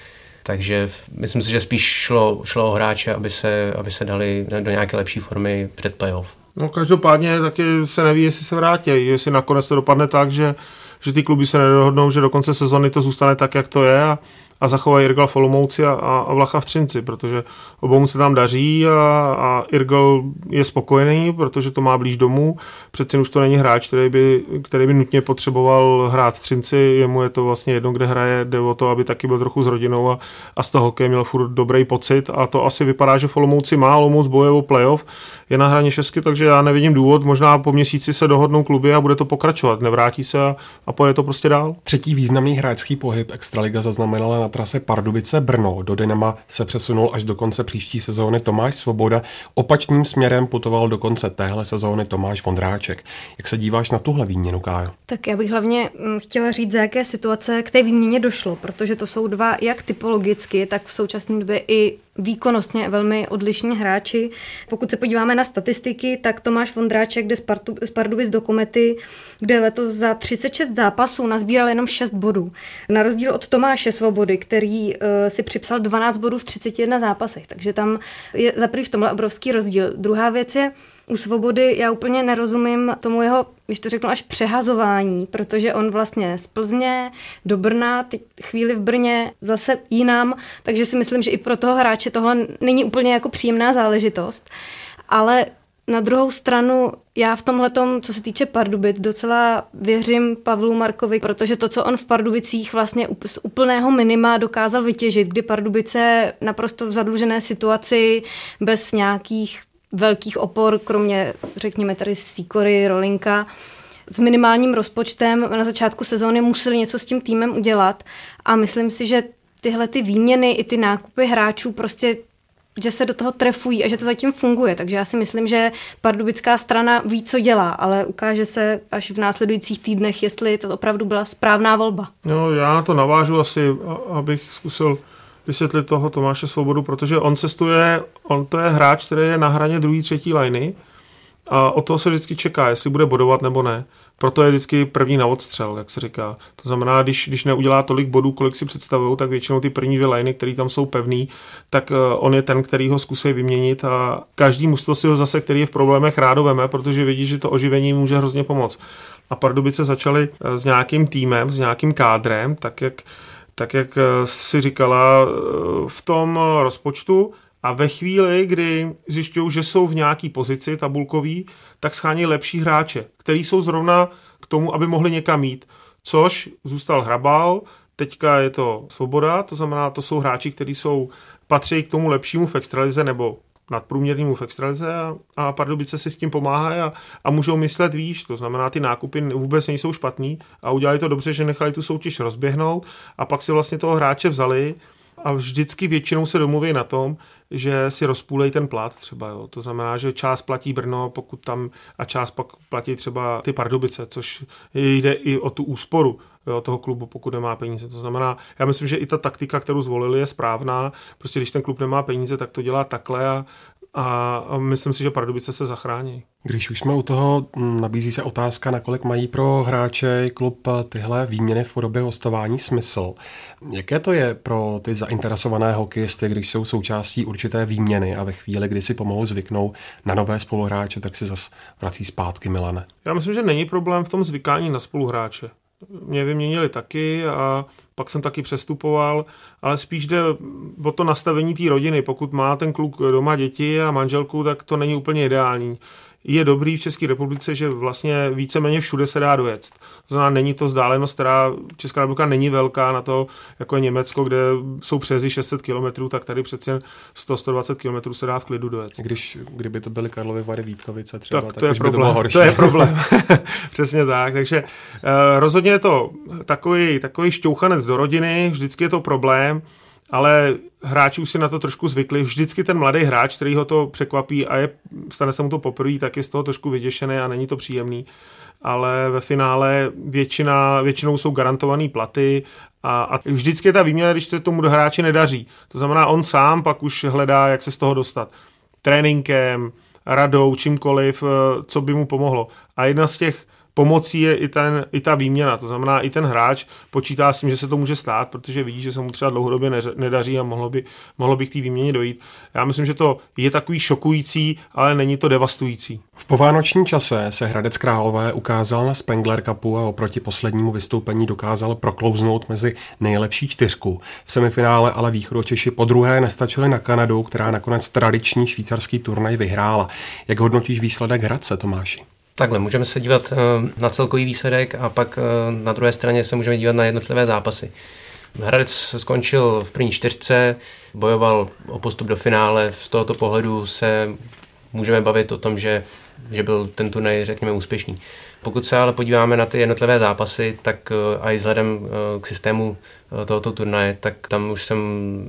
Takže myslím si, že spíš šlo, šlo o hráče, aby se, aby se dali do nějaké lepší formy před playoff. No každopádně taky se neví, jestli se vrátí, jestli nakonec to dopadne tak, že, že ty kluby se nedohodnou, že do konce sezony to zůstane tak, jak to je a, a zachovají Irgla v Olomouci a, a Vlacha v Třinci, protože obou se tam daří a, a Irgl je spokojený, protože to má blíž domů. Přeci už to není hráč, který by, který by nutně potřeboval hrát v Třinci, jemu je to vlastně jedno, kde hraje, jde o to, aby taky byl trochu s rodinou a, a z toho hokeje měl furt dobrý pocit. A to asi vypadá, že v Olomouci má, Olomouc boje o playoff, je na hraně šestky, takže já nevidím důvod, možná po měsíci se dohodnou kluby a bude to pokračovat, nevrátí se a, a pojede to prostě dál. Třetí významný hráčský pohyb Extraliga zaznamenala na trase Pardubice Brno. Do Dynama se přesunul až do konce příští sezóny Tomáš Svoboda. Opačným směrem putoval do konce téhle sezóny Tomáš Vondráček. Jak se díváš na tuhle výměnu, Kájo? Tak já bych hlavně mm, chtěla říct, za jaké situace k té výměně došlo, protože to jsou dva jak typologicky, tak v současné době i výkonnostně velmi odlišní hráči. Pokud se podíváme na statistiky, tak Tomáš Vondráček jde z Pardubic do Komety, kde letos za 36 zápasů nazbíral jenom 6 bodů. Na rozdíl od Tomáše Svobody, který uh, si připsal 12 bodů v 31 zápasech, takže tam je za v tomhle obrovský rozdíl. Druhá věc je, u Svobody já úplně nerozumím tomu jeho, když to řeknu, až přehazování, protože on vlastně z Plzně do Brna, teď chvíli v Brně zase jinam, takže si myslím, že i pro toho hráče tohle není úplně jako příjemná záležitost. Ale na druhou stranu já v tomhle, co se týče Pardubic, docela věřím Pavlu Markovi, protože to, co on v Pardubicích vlastně z úplného minima dokázal vytěžit, kdy Pardubice naprosto v zadlužené situaci, bez nějakých velkých opor, kromě, řekněme tady Sýkory, Rolinka, s minimálním rozpočtem na začátku sezóny museli něco s tím týmem udělat a myslím si, že tyhle ty výměny i ty nákupy hráčů prostě že se do toho trefují a že to zatím funguje. Takže já si myslím, že pardubická strana ví, co dělá, ale ukáže se až v následujících týdnech, jestli to opravdu byla správná volba. No, já to navážu asi, abych zkusil vysvětlit toho Tomáše Svobodu, protože on cestuje, on to je hráč, který je na hraně druhý, třetí liny a o toho se vždycky čeká, jestli bude bodovat nebo ne. Proto je vždycky první na odstřel, jak se říká. To znamená, když, když neudělá tolik bodů, kolik si představují, tak většinou ty první dvě liny, které tam jsou pevný, tak uh, on je ten, který ho zkusí vyměnit a každý musto si ho zase, který je v problémech, rádo veme, protože vidí, že to oživení může hrozně pomoct. A Pardubice začali uh, s nějakým týmem, s nějakým kádrem, tak jak tak jak eh, si říkala, eh, v tom rozpočtu a ve chvíli, kdy zjišťují, že jsou v nějaký pozici tabulkový, tak schání lepší hráče, který jsou zrovna k tomu, aby mohli někam jít. Což zůstal Hrabal, teďka je to Svoboda, to znamená, to jsou hráči, kteří jsou patří k tomu lepšímu v extralize nebo nadprůměrnému v extralize a, a Pardubice si s tím pomáhají a, a můžou myslet výš, to znamená, ty nákupy vůbec nejsou špatný a udělali to dobře, že nechali tu soutěž rozběhnout a pak si vlastně toho hráče vzali a vždycky většinou se domluví na tom, že si rozpůlej ten plat třeba, jo. To znamená, že část platí Brno, pokud tam a část pak platí třeba ty Pardubice, což jde i o tu úsporu jo, toho klubu, pokud nemá peníze. To znamená, já myslím, že i ta taktika, kterou zvolili, je správná. Prostě když ten klub nemá peníze, tak to dělá takhle a, a, myslím si, že Pardubice se zachrání. Když už jsme u toho, mm, nabízí se otázka, nakolik mají pro hráče klub tyhle výměny v podobě hostování smysl. Jaké to je pro ty zainteresované hokejisty, když jsou součástí určité výměny a ve chvíli, kdy si pomalu zvyknou na nové spoluhráče, tak si zase vrací zpátky Milane? Já myslím, že není problém v tom zvykání na spoluhráče. Mě vyměnili taky a pak jsem taky přestupoval, ale spíš jde o to nastavení té rodiny. Pokud má ten kluk doma děti a manželku, tak to není úplně ideální je dobrý v České republice, že vlastně víceméně všude se dá dojet. To znamená, není to vzdálenost, která Česká republika není velká na to, jako je Německo, kde jsou přezi 600 km, tak tady přece 100-120 km se dá v klidu dojet. Když, kdyby to byly Karlovy Vary Vítkovice třeba, tak, to tak je problém. By to, to je problém. Přesně tak. Takže uh, rozhodně je to takový, takový šťouchanec do rodiny, vždycky je to problém ale hráči už si na to trošku zvykli. Vždycky ten mladý hráč, který ho to překvapí a je, stane se mu to poprvé, tak je z toho trošku vyděšený a není to příjemný. Ale ve finále většina, většinou jsou garantované platy a, a vždycky je ta výměna, když to tomu hráči nedaří. To znamená, on sám pak už hledá, jak se z toho dostat. Tréninkem, radou, čímkoliv, eh, co by mu pomohlo. A jedna z těch pomocí je i, ten, i ta výměna. To znamená, i ten hráč počítá s tím, že se to může stát, protože vidí, že se mu třeba dlouhodobě nedaří a mohlo by, mohlo by k té výměně dojít. Já myslím, že to je takový šokující, ale není to devastující. V povánočním čase se Hradec Králové ukázal na Spengler Cupu a oproti poslednímu vystoupení dokázal proklouznout mezi nejlepší čtyřku. V semifinále ale Češi po druhé nestačili na Kanadu, která nakonec tradiční švýcarský turnaj vyhrála. Jak hodnotíš výsledek Hradce, Tomáši? Takhle, můžeme se dívat eh, na celkový výsledek a pak eh, na druhé straně se můžeme dívat na jednotlivé zápasy. Hradec skončil v první čtyřce, bojoval o postup do finále. Z tohoto pohledu se můžeme bavit o tom, že, že byl ten turnaj, řekněme, úspěšný. Pokud se ale podíváme na ty jednotlivé zápasy, tak eh, i vzhledem eh, k systému eh, tohoto turnaje, tak tam už jsem,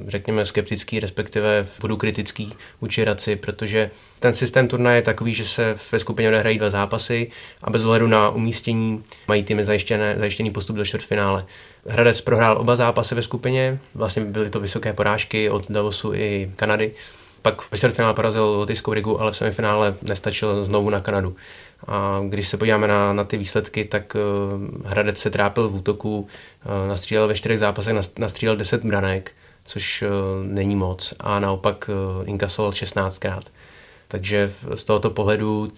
řekněme, skeptický, respektive budu kritický vůči Raci, protože ten systém turnaje je takový, že se ve skupině odehrají dva zápasy a bez ohledu na umístění mají týmy zajištěné, zajištěný postup do čtvrtfinále. Hradec prohrál oba zápasy ve skupině, vlastně byly to vysoké porážky od Davosu i Kanady. Pak ve čtvrtfinále porazil Lotyšskou Rigu, ale v semifinále nestačil znovu na Kanadu. A když se podíváme na, na ty výsledky, tak uh, Hradec se trápil v útoku, uh, nastřílel ve čtyřech zápasech, nastřílel 10 branek, což uh, není moc a naopak uh, inkasoval 16krát. Takže z tohoto pohledu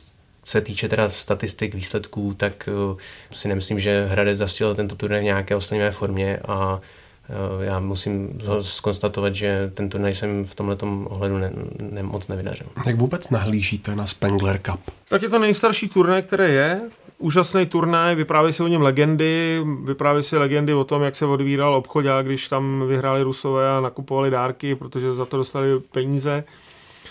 se týče teda statistik, výsledků, tak uh, si nemyslím, že Hradec zastřelil tento turnaj v nějaké oslnivé formě a já musím skonstatovat, že ten turnaj jsem v tomto ohledu ne, ne, moc nevydařil. Jak vůbec nahlížíte na Spengler Cup? Tak je to nejstarší turnaj, který je. Úžasný turnaj, vypráví se o něm legendy, vypráví se legendy o tom, jak se odvíral obchod, když tam vyhráli Rusové a nakupovali dárky, protože za to dostali peníze.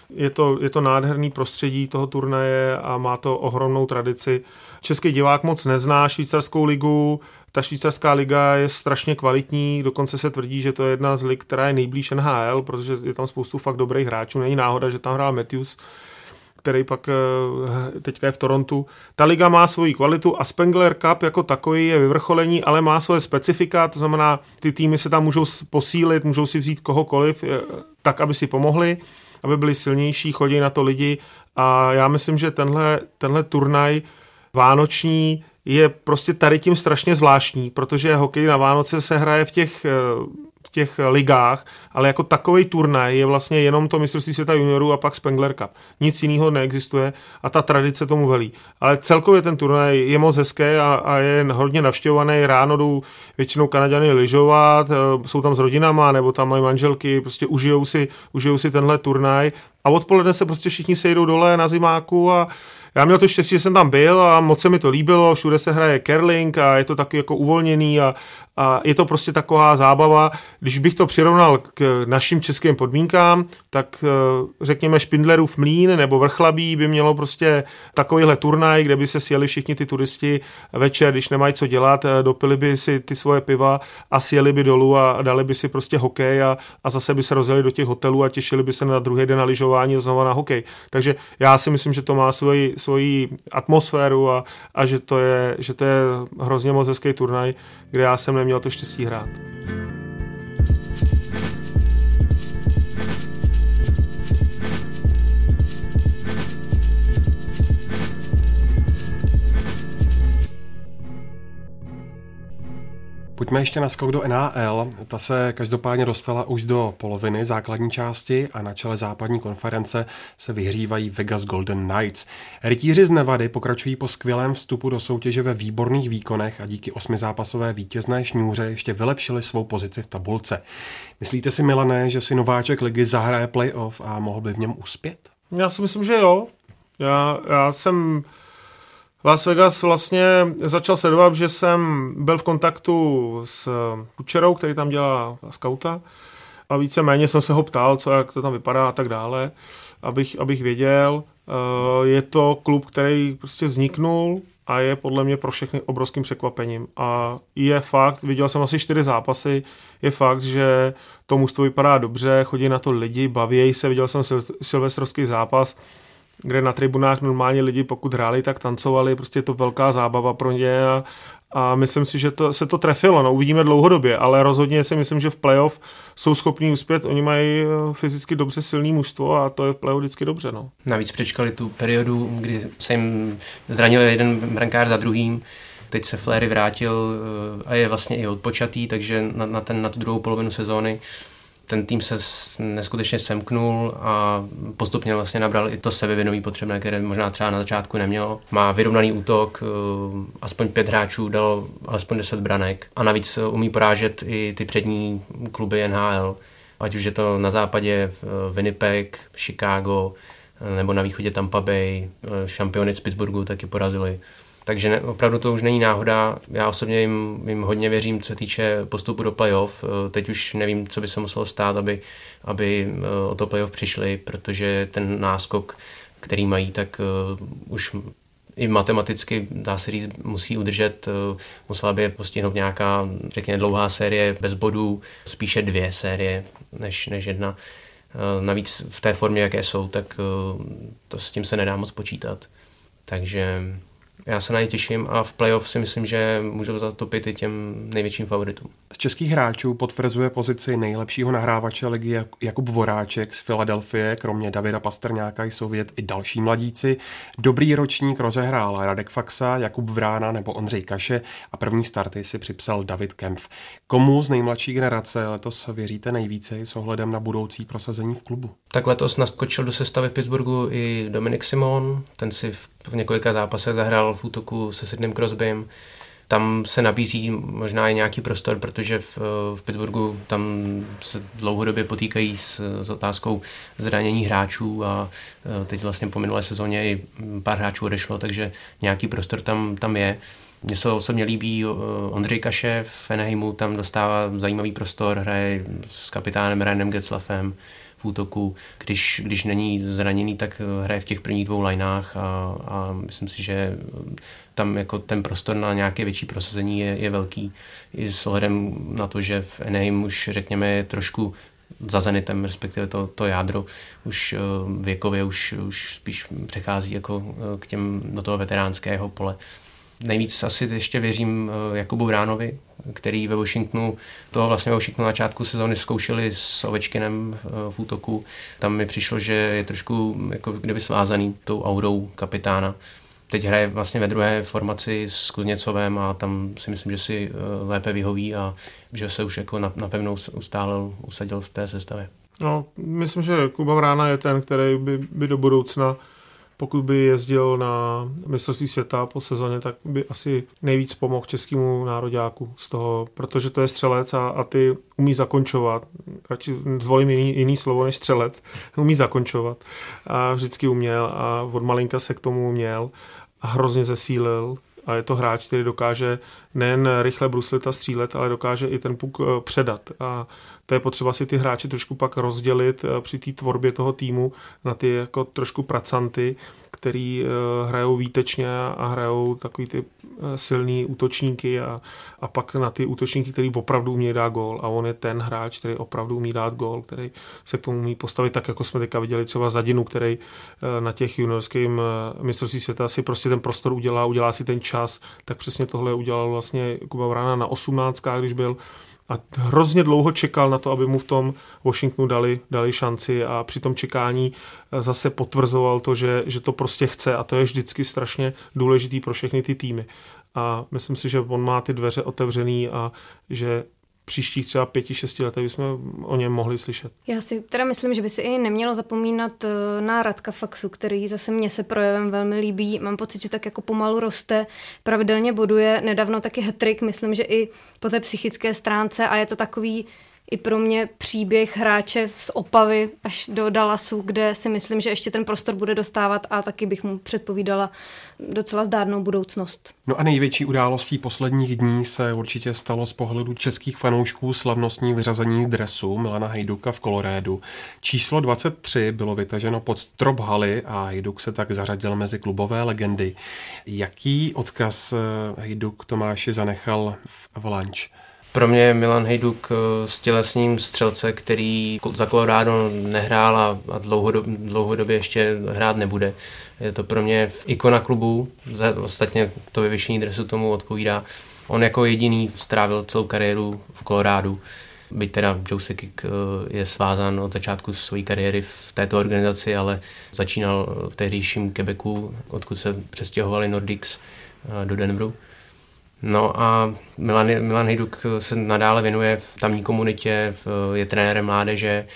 Je to, je to nádherný prostředí toho turnaje a má to ohromnou tradici. Český divák moc nezná švýcarskou ligu, ta švýcarská liga je strašně kvalitní, dokonce se tvrdí, že to je jedna z lig, která je nejblíž NHL, protože je tam spoustu fakt dobrých hráčů. Není náhoda, že tam hrál Matthews, který pak eh, teďka je v Torontu. Ta liga má svoji kvalitu a Spengler Cup jako takový je vyvrcholení, ale má svoje specifika, to znamená, ty týmy se tam můžou posílit, můžou si vzít kohokoliv, eh, tak, aby si pomohli, aby byli silnější, chodí na to lidi a já myslím, že tenhle, tenhle turnaj vánoční je prostě tady tím strašně zvláštní, protože hokej na Vánoce se hraje v těch, eh, v těch ligách, ale jako takový turnaj je vlastně jenom to mistrovství světa juniorů a pak Spengler Cup. Nic jiného neexistuje a ta tradice tomu velí. Ale celkově ten turnaj je moc hezký a, a je hodně navštěvovaný. Ráno jdou většinou Kanaďany lyžovat, eh, jsou tam s rodinama nebo tam mají manželky, prostě užijou si, užijou si tenhle turnaj a odpoledne se prostě všichni sejdou dole na zimáku a já měl to štěstí, že jsem tam byl a moc se mi to líbilo, všude se hraje curling a je to taky jako uvolněný a, a je to prostě taková zábava. Když bych to přirovnal k našim českým podmínkám, tak eh, řekněme Špindlerův mlín nebo Vrchlabí by mělo prostě takovýhle turnaj, kde by se sjeli všichni ty turisti večer, když nemají co dělat, eh, dopili by si ty svoje piva a sjeli by dolů a dali by si prostě hokej a, a zase by se rozjeli do těch hotelů a těšili by se na druhý den na lyžování a znova na hokej. Takže já si myslím, že to má svoji, svoji atmosféru a, a že, to je, že to je hrozně moc hezký turnaj, kde já jsem neměl to štěstí hrát. Pojďme ještě na skok do NHL. Ta se každopádně dostala už do poloviny základní části a na čele západní konference se vyhřívají Vegas Golden Knights. Rytíři z Nevady pokračují po skvělém vstupu do soutěže ve výborných výkonech a díky osmizápasové vítězné šňůře ještě vylepšili svou pozici v tabulce. Myslíte si, Milané, že si nováček ligy zahraje playoff a mohl by v něm uspět? Já si myslím, že jo. Já, já jsem Las Vegas vlastně začal sledovat, že jsem byl v kontaktu s Kučerou, který tam dělá skauta a víceméně jsem se ho ptal, co, jak to tam vypadá a tak dále, abych, abych věděl. Eh, je to klub, který prostě vzniknul a je podle mě pro všechny obrovským překvapením. A je fakt, viděl jsem asi čtyři zápasy, je fakt, že to mužstvo vypadá dobře, chodí na to lidi, baví se, viděl jsem silvestrovský zápas, kde na tribunách normálně lidi, pokud hráli, tak tancovali, prostě je to velká zábava pro ně a, a myslím si, že to, se to trefilo, no uvidíme dlouhodobě, ale rozhodně si myslím, že v playoff jsou schopní uspět, oni mají eh, fyzicky dobře silný mužstvo a to je v playoff vždycky dobře, no. Navíc přečkali tu periodu, kdy se jim zranil jeden brankář za druhým, teď se Flery vrátil eh, a je vlastně i odpočatý, takže na, na, ten, na tu druhou polovinu sezóny ten tým se neskutečně semknul a postupně vlastně nabral i to sebevědomí potřebné, které možná třeba na začátku nemělo. Má vyrovnaný útok, eh, aspoň pět hráčů dalo alespoň deset branek a navíc umí porážet i ty přední kluby NHL, ať už je to na západě Winnipeg, Chicago, nebo na východě Tampa Bay, eh, šampiony z Pittsburghu taky porazili. Takže ne, opravdu to už není náhoda. Já osobně jim, jim hodně věřím, co se týče postupu do playoff. Eh, teď už nevím, co by se muselo stát, aby, aby eh, o to playoff přišli, protože ten náskok, který mají, tak uh, už i matematicky, dá se říct, musí udržet, musela by je postihnout nějaká, řekněme, dlouhá série bez bodů, spíše dvě série než, než jedna. Navíc v té formě, jaké jsou, tak to s tím se nedá moc počítat. Takže já se na ně těším a v playoff si myslím, že můžou zatopit i těm největším favoritům. Z českých hráčů potvrzuje pozici nejlepšího nahrávače ligy Jakub Voráček z Filadelfie, kromě Davida Pastrňáka jsou věd i další mladíci. Dobrý ročník rozehrál Radek Faxa, Jakub Vrána nebo Ondřej Kaše a první starty si připsal David Kempf. Komu z nejmladší generace letos věříte nejvíce s ohledem na budoucí prosazení v klubu? Tak letos naskočil do sestavy Pittsburghu i Dominik Simon, ten si v, v několika zápasech zahrál v útoku se Sidney Crosbym. Tam se nabízí možná i nějaký prostor, protože v, v Pittsburghu tam se dlouhodobě potýkají s, s otázkou zranění hráčů a e, teď vlastně po minulé sezóně i pár hráčů odešlo, takže nějaký prostor tam, tam je. Mně se osobně líbí e, Ondřej Kaše v Fenheimu, tam dostává zajímavý prostor, hraje s kapitánem Ryanem Getzlafem, útoku. Když, když není zraněný, tak hraje v těch prvních dvou lineách a, a myslím si, že tam jako ten prostor na nějaké větší prosazení je, je velký. I s ohledem na to, že v Anaheim už řekněme je trošku za Zenitem, respektive to, to jádro už eh, věkově už, už spíš přechází jako eh, k těm do toho veteránského pole. Nejvíc asi ještě věřím eh, Jakubu Vránovi, který ve Washingtonu, toho vlastně ve Washingtonu na začátku sezóny zkoušeli s Ovečkinem eh, v útoku. Tam mi přišlo, že je trošku jako kdyby svázaný tou aurou kapitána. Teď hraje vlastně ve druhé formaci s Kuzněcovem a tam si myslím, že si eh, lépe vyhoví a že se už jako napevnou ustálil, usadil v té sestavě. No, myslím, že Kuba Vrána je ten, který by, by do budoucna pokud by jezdil na mistrovství světa po sezóně, tak by asi nejvíc pomohl českému nároďáku z toho, protože to je střelec a, a ty umí zakončovat. radši zvolím jiný, jiný slovo než střelec, umí zakončovat a vždycky uměl a od malinka se k tomu uměl a hrozně zesílil a je to hráč, který dokáže nejen rychle bruslit a střílet, ale dokáže i ten puk eh, předat. A to je potřeba si ty hráči trošku pak rozdělit eh, při té tvorbě toho týmu na ty jako trošku pracanty, který uh, hrajou výtečně a hrajou takový ty uh, silný útočníky a, a pak na ty útočníky, který opravdu umí dát gól. A on je ten hráč, který opravdu umí dát gól, který se k tomu umí postavit tak, jako jsme teďka viděli třeba Zadinu, který na těch juniorských uh, mistrovství světa si prostě ten prostor udělá, udělá si ten čas, tak přesně tohle udělal vlastně Kuba Vrana na 18, když byl a hrozně dlouho čekal na to, aby mu v tom Washingtonu dali, dali šanci a při tom čekání eh, zase potvrzoval to, že, že to prostě chce a to je vždycky strašně důležitý pro všechny ty týmy. A myslím si, že on má ty dveře otevřený a že příštích třeba pěti, šesti letech bychom o něm mohli slyšet. Já si teda myslím, že by si i nemělo zapomínat eh, na Radka Faxu, který zase mně se projevem velmi líbí. Mám pocit, že tak jako pomalu roste, pravidelně boduje, nedávno taky hetrik, myslím, že i po té psychické stránce a je to takový i pro mě příběh hráče z Opavy až do Dallasu, kde si myslím, že ještě ten prostor bude dostávat a taky bych mu předpovídala docela zdárnou budoucnost. No a největší událostí posledních dní se určitě stalo z pohledu českých fanoušků slavnostní vyřazení dresu Milana Hejduka v Kolorédu. Číslo 23 bylo vytaženo pod strop haly a Hejduk se tak zařadil mezi klubové legendy. Jaký odkaz Hejduk Tomáši zanechal v Avalanche? Pro mě je Milan Hejduk eh, s tělesním střelce, který za Colorado nehrál a, dlouhodobě, dlouhodobě ještě hrát nebude. Je to pro mě ikona klubu, ostatně to vyvěšení dresu tomu odpovídá. On jako jediný strávil celou kariéru v Coloradu. Byť teda Joe Sekik eh, je svázán od začátku své kariéry v této organizaci, ale začínal v tehdejším Quebecu, odkud se přestěhovali Nordics eh, do Denveru. No a Milan, Milan Hiduk se nadále věnuje v tamní komunitě, je trenérem mládeže,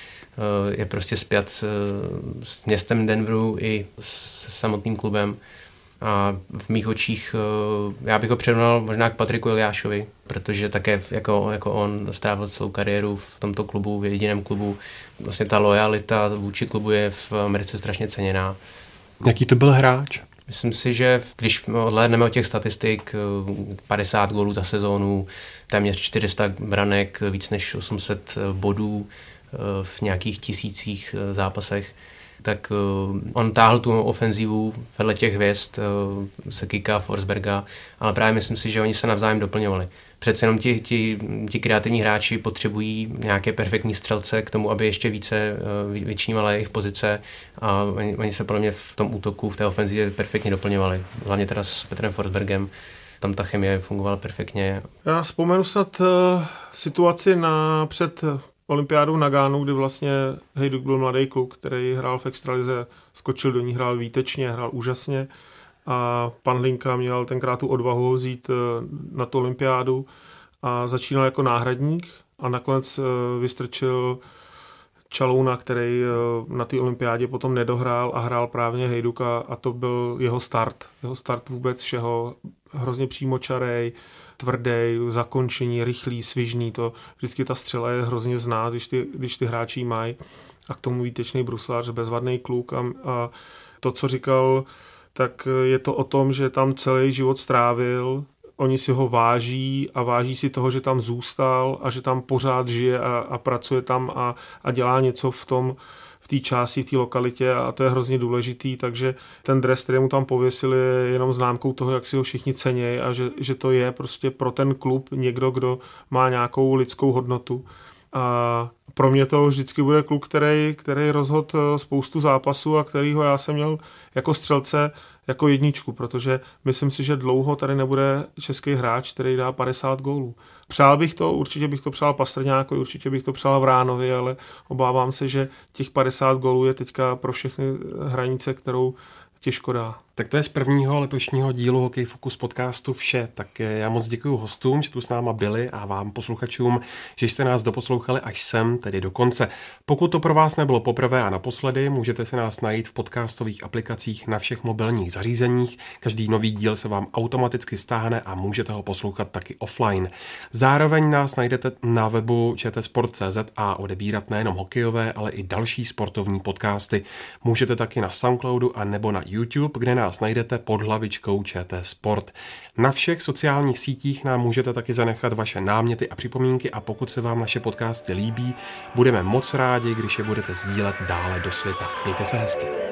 je prostě spjat s, s městem Denveru i s samotným klubem. A v mých očích já bych ho přirovnal možná k Patriku Eliášovi, protože také jako, jako on strávil celou kariéru v tomto klubu, v jediném klubu. Vlastně ta lojalita vůči klubu je v Americe strašně ceněná. Jaký to byl hráč? Myslím si, že když odhlédneme od těch statistik, 50 gólů za sezónu, téměř 400 branek, víc než 800 bodů eh, v nějakých tisících eh, zápasech, tak eh, on táhl tu ofenzivu vedle těch hvězd Sekika, Forsberga, ale právě myslím si, že oni se navzájem doplňovali přece jenom ti, ti, ti kreativní hráči potřebují nějaké perfektní střelce k tomu, aby ještě více eh, vyčnívala jejich pozice a oni, oni se podle mě v tom útoku, v té ofenzivě perfektně doplňovali. Hlavně teda s Petrem Forsbergem tam ta chemie fungovala perfektně. Já vzpomenu snad uh, situaci na před olympiádou na Gánu, kdy vlastně Hejduk byl mladý kluk, který hrál v extralize, skočil do ní, hrál výtečně, hrál úžasně a pan Linka měl tenkrát tu odvahu vzít eh, na tu olympiádu a začínal jako náhradník a nakonec eh, vystrčil Čalouna, který eh, na té olympiádě potom nedohrál a hrál právě Hejduka a to byl jeho start. Jeho start vůbec všeho. Hrozně přímočarej, tvrdý, zakončení, rychlý, svižný. To vždycky ta střela je hrozně znát, když ty, když ty hráči mají. A k tomu výtečný bruslář, bezvadný kluk a, a to, co říkal tak je to o tom, že tam celý život strávil, oni si ho váží a váží si toho, že tam zůstal a že tam pořád žije a, a pracuje tam a, a dělá něco v tom, té části, v té lokalitě a to je hrozně důležitý, takže ten dres, který mu tam pověsili, je jenom známkou toho, jak si ho všichni cenějí a že, že to je prostě pro ten klub někdo, kdo má nějakou lidskou hodnotu. A pro mě to vždycky bude kluk, který, který rozhod eh, spoustu zápasů a kterýho já jsem měl jako střelce jako jedničku, protože myslím si, že dlouho tady nebude český hráč, který dá 50 gólů. Přál bych to, určitě bych to přál Pastrňáko, určitě bych to přál Vránovi, ale obávám se, že těch 50 gólů je teďka pro všechny hranice, kterou těžko dá. Tak to je z prvního letošního dílu Hokej Focus podcastu vše. Tak já moc děkuji hostům, že tu s náma byli a vám posluchačům, že jste nás doposlouchali až sem, tedy do konce. Pokud to pro vás nebylo poprvé a naposledy, můžete se nás najít v podcastových aplikacích na všech mobilních zařízeních. Každý nový díl se vám automaticky stáhne a můžete ho poslouchat taky offline. Zároveň nás najdete na webu čtsport.cz a odebírat nejenom hokejové, ale i další sportovní podcasty. Můžete taky na Soundcloudu a nebo na YouTube, kde nás najdete pod hlavičkou ČT Sport. Na všech sociálních sítích nám můžete taky zanechat vaše náměty a připomínky a pokud se vám naše podcasty líbí, budeme moc rádi, když je budete sdílet dále do světa. Mějte se hezky.